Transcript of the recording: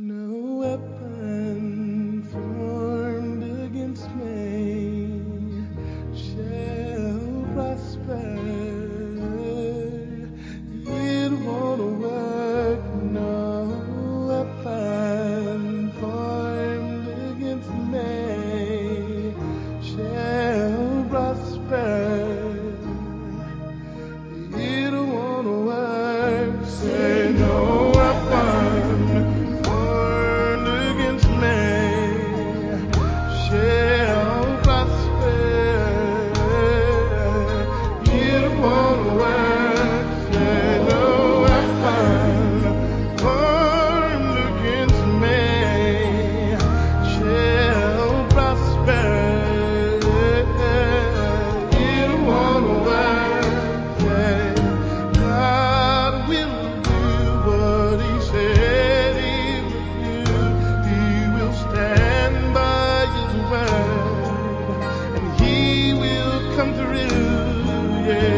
No weapon formed against me shall prosper. It won't work. No weapon formed against me shall prosper. It won't work. Say no. come through. Yeah.